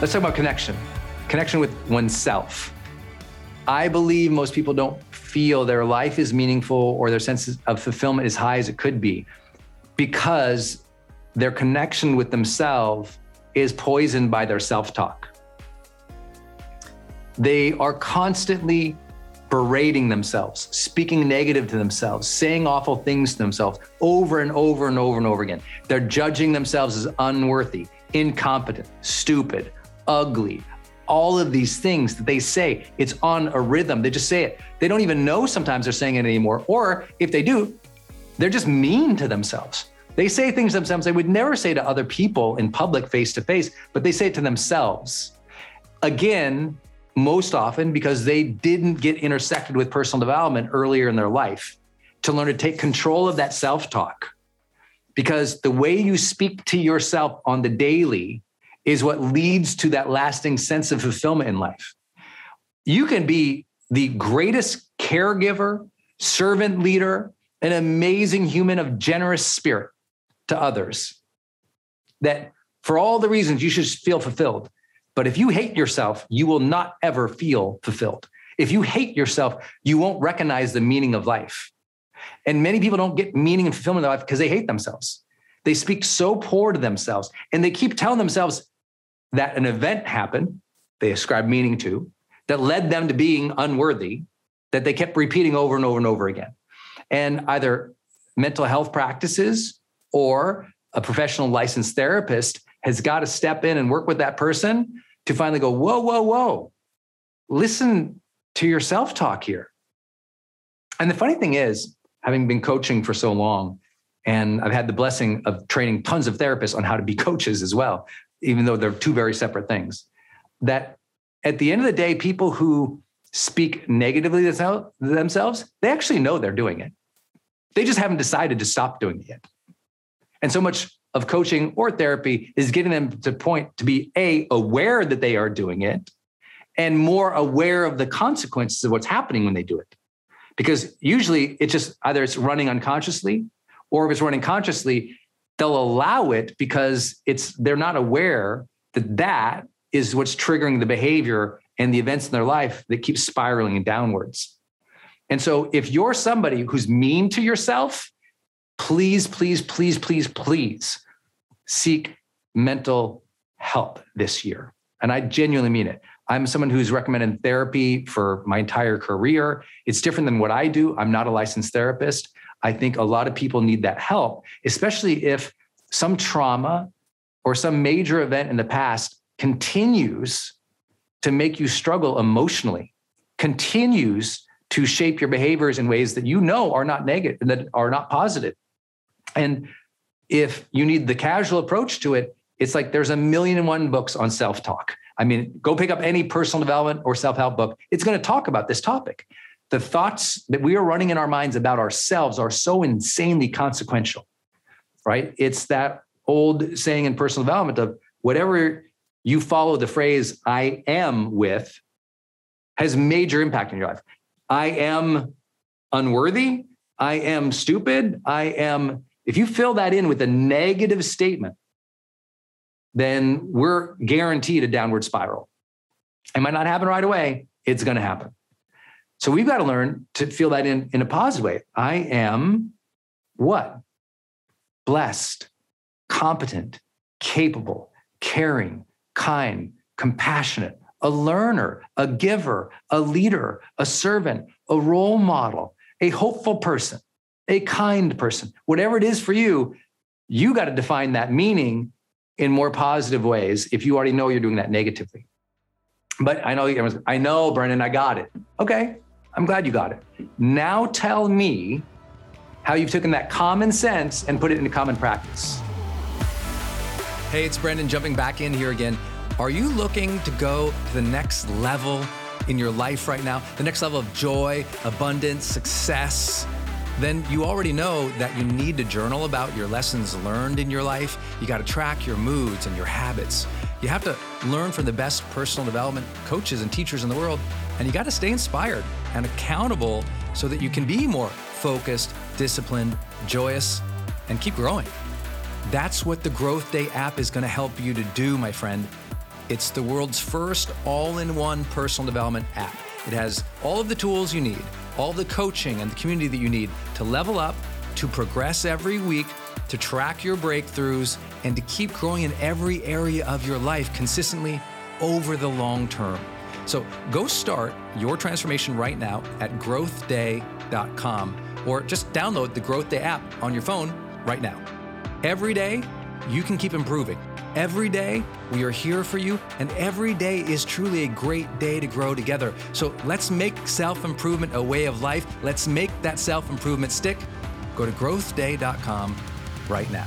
Let's talk about connection. Connection with oneself. I believe most people don't feel their life is meaningful or their sense of fulfillment is high as it could be because their connection with themselves is poisoned by their self talk. They are constantly berating themselves, speaking negative to themselves, saying awful things to themselves over and over and over and over again. They're judging themselves as unworthy, incompetent, stupid, ugly, all of these things that they say, it's on a rhythm. They just say it. They don't even know sometimes they're saying it anymore. Or if they do, they're just mean to themselves. They say things themselves they would never say to other people in public face to face, but they say it to themselves. Again, most often because they didn't get intersected with personal development earlier in their life to learn to take control of that self talk. Because the way you speak to yourself on the daily is what leads to that lasting sense of fulfillment in life. You can be the greatest caregiver, servant leader, an amazing human of generous spirit to others. That for all the reasons you should feel fulfilled. But if you hate yourself, you will not ever feel fulfilled. If you hate yourself, you won't recognize the meaning of life. And many people don't get meaning and fulfillment in life because they hate themselves. They speak so poor to themselves and they keep telling themselves, that an event happened, they ascribed meaning to, that led them to being unworthy, that they kept repeating over and over and over again. And either mental health practices or a professional licensed therapist has got to step in and work with that person to finally go, whoa, whoa, whoa, listen to your self talk here. And the funny thing is, having been coaching for so long, and I've had the blessing of training tons of therapists on how to be coaches as well even though they're two very separate things. That at the end of the day, people who speak negatively to themselves, they actually know they're doing it. They just haven't decided to stop doing it yet. And so much of coaching or therapy is getting them to point to be a aware that they are doing it and more aware of the consequences of what's happening when they do it. Because usually it's just either it's running unconsciously or if it's running consciously, they'll allow it because it's they're not aware that that is what's triggering the behavior and the events in their life that keep spiraling downwards. And so if you're somebody who's mean to yourself, please, please, please, please, please seek mental help this year. And I genuinely mean it. I'm someone who's recommended therapy for my entire career. It's different than what I do. I'm not a licensed therapist. I think a lot of people need that help, especially if some trauma or some major event in the past continues to make you struggle emotionally, continues to shape your behaviors in ways that you know are not negative and that are not positive. And if you need the casual approach to it, it's like there's a million and one books on self talk. I mean, go pick up any personal development or self help book, it's going to talk about this topic the thoughts that we are running in our minds about ourselves are so insanely consequential, right? It's that old saying in personal development of whatever you follow the phrase I am with has major impact in your life. I am unworthy. I am stupid. I am, if you fill that in with a negative statement, then we're guaranteed a downward spiral. It might not happen right away. It's going to happen. So we've got to learn to feel that in, in a positive way. I am what? Blessed, competent, capable, caring, kind, compassionate, a learner, a giver, a leader, a servant, a role model, a hopeful person, a kind person. Whatever it is for you, you got to define that meaning in more positive ways if you already know you're doing that negatively. But I know, I know, Brendon, I got it. Okay, I'm glad you got it. Now tell me how you've taken that common sense and put it into common practice. Hey, it's Brendon jumping back in here again. Are you looking to go to the next level in your life right now? The next level of joy, abundance, success? Then you already know that you need to journal about your lessons learned in your life. You got to track your moods and your habits. You have to learn from the best personal development coaches and teachers in the world. And you got to stay inspired and accountable so that you can be more focused, disciplined, joyous, and keep growing. That's what the Growth Day app is going to help you to do, my friend. It's the world's first all in one personal development app. It has all of the tools you need, all the coaching and the community that you need to level up, to progress every week, to track your breakthroughs, and to keep growing in every area of your life consistently over the long term. So go start your transformation right now at growthday.com or just download the Growth Day app on your phone right now. Every day, you can keep improving. Every day, we are here for you, and every day is truly a great day to grow together. So let's make self improvement a way of life. Let's make that self improvement stick. Go to growthday.com right now.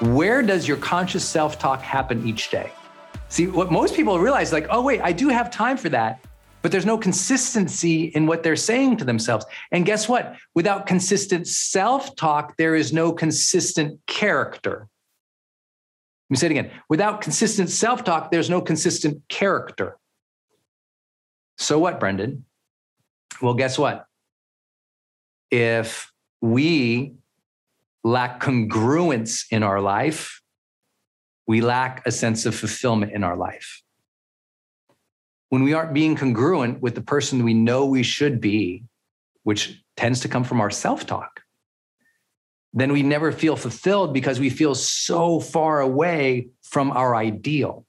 Where does your conscious self talk happen each day? See, what most people realize, like, oh, wait, I do have time for that but there's no consistency in what they're saying to themselves. And guess what? Without consistent self talk, there is no consistent character. Let me say it again. Without consistent self talk, there's no consistent character. So what, Brendon? Well, guess what? If we lack congruence in our life, we lack a sense of fulfillment in our life when we aren't being congruent with the person we know we should be, which tends to come from our self talk, then we never feel fulfilled because we feel so far away from our ideal.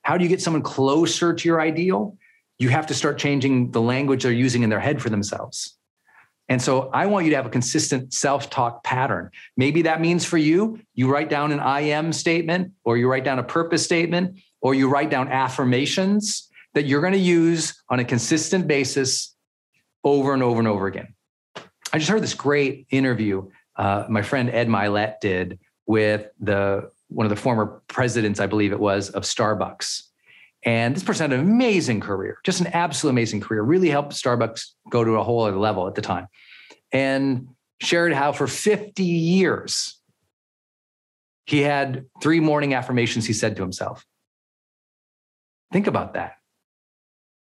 How do you get someone closer to your ideal? You have to start changing the language they're using in their head for themselves. And so I want you to have a consistent self talk pattern. Maybe that means for you, you write down an I am statement, or you write down a purpose statement, or you write down affirmations that you're going to use on a consistent basis over and over and over again. I just heard this great interview uh, my friend Ed Mylett did with the one of the former presidents, I believe it was, of Starbucks. And this person had an amazing career, just an absolute amazing career, really helped Starbucks go to a whole other level at the time. And shared how for 50 years, he had three morning affirmations he said to himself. Think about that.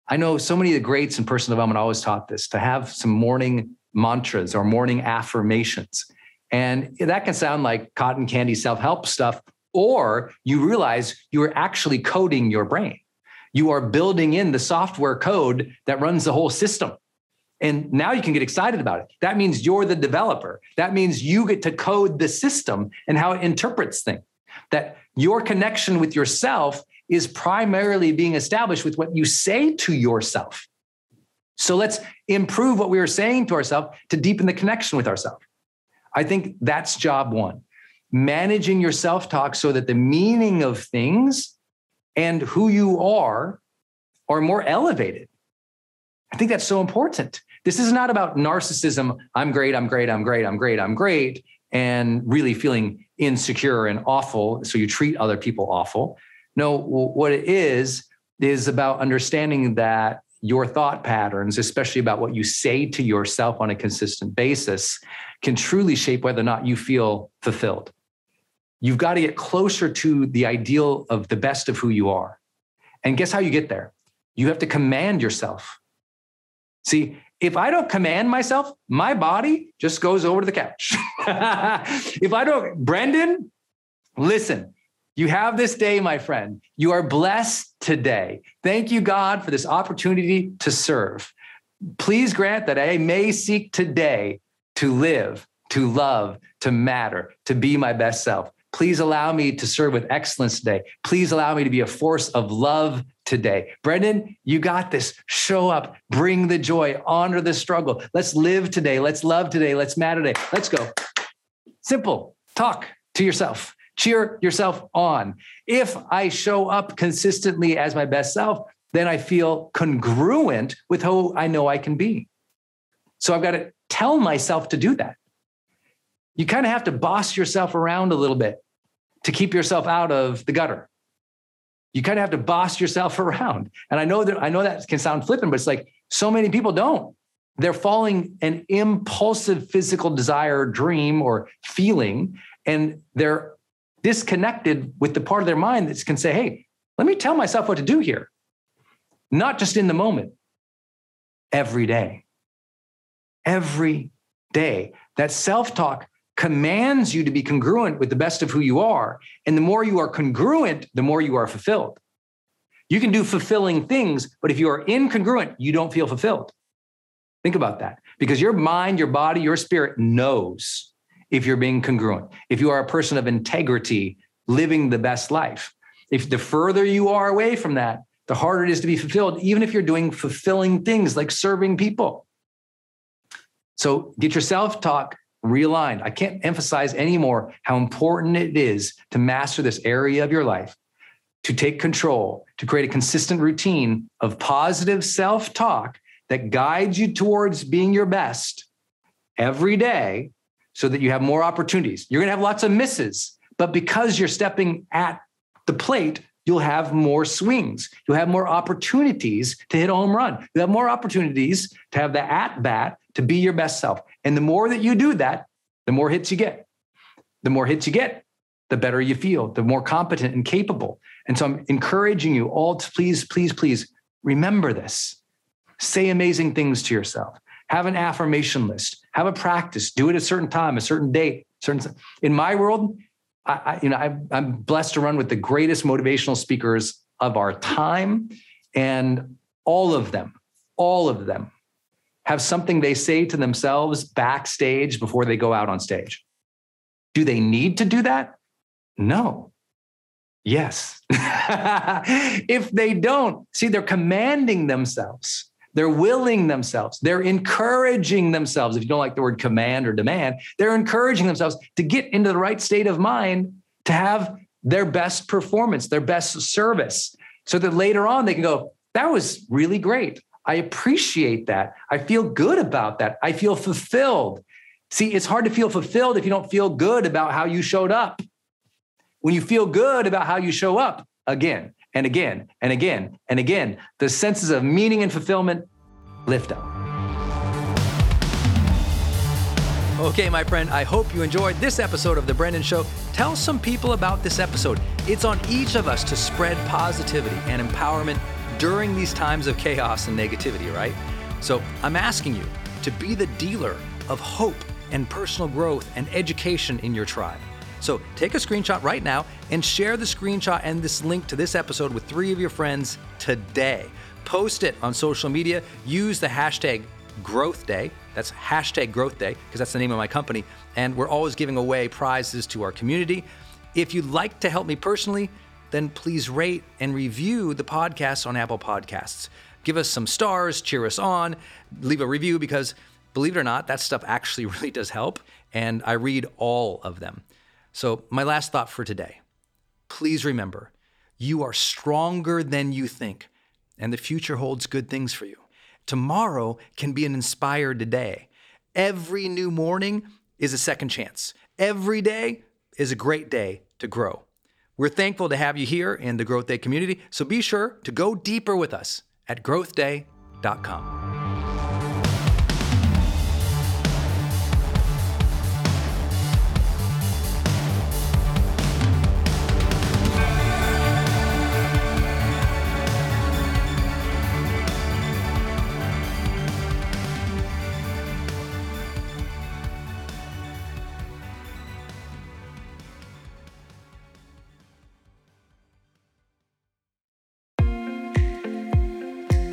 I know so many of the greats in personal development always taught this to have some morning mantras or morning affirmations. And that can sound like cotton candy self help stuff, or you realize you are actually coding your brain. You are building in the software code that runs the whole system. And now you can get excited about it. That means you're the developer. That means you get to code the system and how it interprets things. That your connection with yourself is primarily being established with what you say to yourself. So let's improve what we are saying to ourselves to deepen the connection with ourselves. I think that's job one. Managing your self talk so that the meaning of things and who you are are more elevated. I think that's so important. This is not about narcissism. I'm great, I'm great, I'm great, I'm great, I'm great, and really feeling insecure and awful. So you treat other people awful. No, what it is, is about understanding that your thought patterns, especially about what you say to yourself on a consistent basis, can truly shape whether or not you feel fulfilled. You've got to get closer to the ideal of the best of who you are. And guess how you get there? You have to command yourself. See, if I don't command myself, my body just goes over to the couch. if I don't, Brendon, listen, you have this day, my friend. You are blessed today. Thank you, God, for this opportunity to serve. Please grant that I may seek today to live, to love, to matter, to be my best self. Please allow me to serve with excellence today. Please allow me to be a force of love today. Brendon, you got this. Show up, bring the joy, honor the struggle. Let's live today. Let's love today. Let's matter today. Let's go. Simple. Talk to yourself. Cheer yourself on. If I show up consistently as my best self, then I feel congruent with who I know I can be. So I've got to tell myself to do that. You kind of have to boss yourself around a little bit to keep yourself out of the gutter. You kind of have to boss yourself around. And I know that I know that can sound flippant, but it's like so many people don't. They're following an impulsive physical desire, dream, or feeling, and they're disconnected with the part of their mind that can say, hey, let me tell myself what to do here. Not just in the moment, every day. Every day. That self talk commands you to be congruent with the best of who you are. And the more you are congruent, the more you are fulfilled. You can do fulfilling things, but if you are incongruent, you don't feel fulfilled. Think about that because your mind, your body, your spirit knows if you're being congruent, if you are a person of integrity, living the best life. If the further you are away from that, the harder it is to be fulfilled, even if you're doing fulfilling things like serving people. So get your self talk realigned. I can't emphasize anymore how important it is to master this area of your life, to take control, to create a consistent routine of positive self talk that guides you towards being your best every day so that you have more opportunities. You're going to have lots of misses, but because you're stepping at the plate, you'll have more swings. You'll have more opportunities to hit a home run. You'll have more opportunities to have the at bat to be your best self. And the more that you do that, the more hits you get. The more hits you get, the better you feel, the more competent and capable. And so I'm encouraging you all to please, please, please remember this. Say amazing things to yourself. Have an affirmation list. Have a practice. Do it a certain time, a certain date. Certain. In my world, I, you know, I, I'm blessed to run with the greatest motivational speakers of our time, and all of them, all of them have something they say to themselves backstage before they go out on stage. Do they need to do that? No. Yes. if they don't, see, they're commanding themselves. They're willing themselves. They're encouraging themselves. If you don't like the word command or demand, they're encouraging themselves to get into the right state of mind to have their best performance, their best service, so that later on they can go, that was really great. I appreciate that. I feel good about that. I feel fulfilled. See, it's hard to feel fulfilled if you don't feel good about how you showed up. When you feel good about how you show up again and again and again and again, the senses of meaning and fulfillment lift up. Okay, my friend, I hope you enjoyed this episode of The Brendon Show. Tell some people about this episode. It's on each of us to spread positivity and empowerment during these times of chaos and negativity, right? So I'm asking you to be the dealer of hope and personal growth and education in your tribe. So take a screenshot right now and share the screenshot and this link to this episode with three of your friends today. Post it on social media. Use the hashtag growth day. That's hashtag growth day because that's the name of my company. And we're always giving away prizes to our community. If you'd like to help me personally, then please rate and review the podcast on Apple Podcasts. Give us some stars, cheer us on, leave a review because believe it or not, that stuff actually really does help. And I read all of them. So, my last thought for today please remember you are stronger than you think, and the future holds good things for you. Tomorrow can be an inspired day. Every new morning is a second chance. Every day is a great day to grow. We're thankful to have you here in the Growth Day community, so be sure to go deeper with us at growthday.com.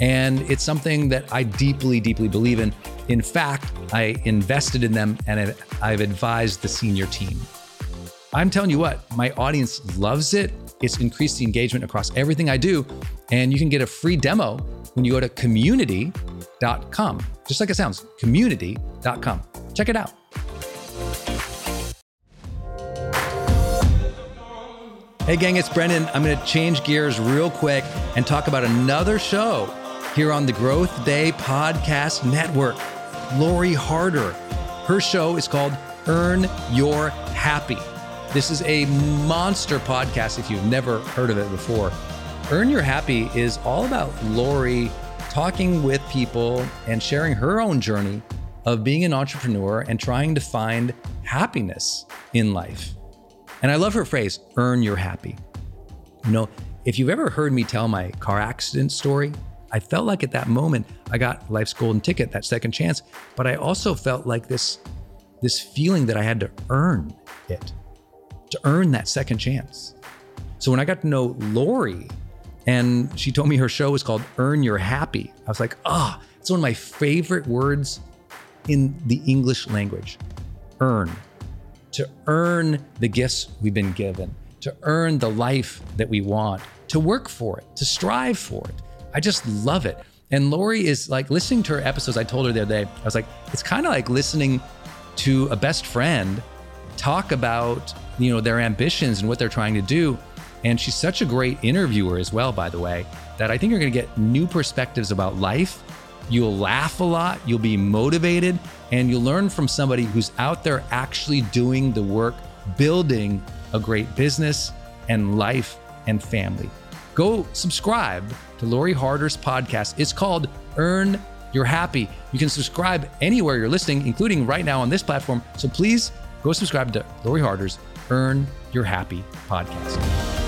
And it's something that I deeply, deeply believe in. In fact, I invested in them and I've advised the senior team. I'm telling you what, my audience loves it. It's increased the engagement across everything I do. And you can get a free demo when you go to community.com. Just like it sounds, community.com. Check it out. Hey, gang, it's Brendon. I'm going to change gears real quick and talk about another show here on the Growth Day Podcast Network. Lori Harder. Her show is called Earn Your Happy. This is a monster podcast if you've never heard of it before. Earn Your Happy is all about Lori talking with people and sharing her own journey of being an entrepreneur and trying to find happiness in life. And I love her phrase, earn your happy. You know, if you've ever heard me tell my car accident story, I felt like at that moment I got life's golden ticket, that second chance, but I also felt like this this feeling that I had to earn it to earn that second chance. So when I got to know Lori and she told me her show was called Earn Your Happy, I was like, ah, oh, it's one of my favorite words in the English language. Earn. To earn the gifts we've been given, to earn the life that we want, to work for it, to strive for it. I just love it. And Lori is like listening to her episodes. I told her the other day, I was like, it's kind of like listening to a best friend talk about you know their ambitions and what they're trying to do and she's such a great interviewer as well by the way that i think you're going to get new perspectives about life you'll laugh a lot you'll be motivated and you'll learn from somebody who's out there actually doing the work building a great business and life and family go subscribe to lori harder's podcast. It's called earn your happy. You can subscribe anywhere you're listening including right now on this platform. So please go subscribe to Lori Harder's Earn Your Happy podcast.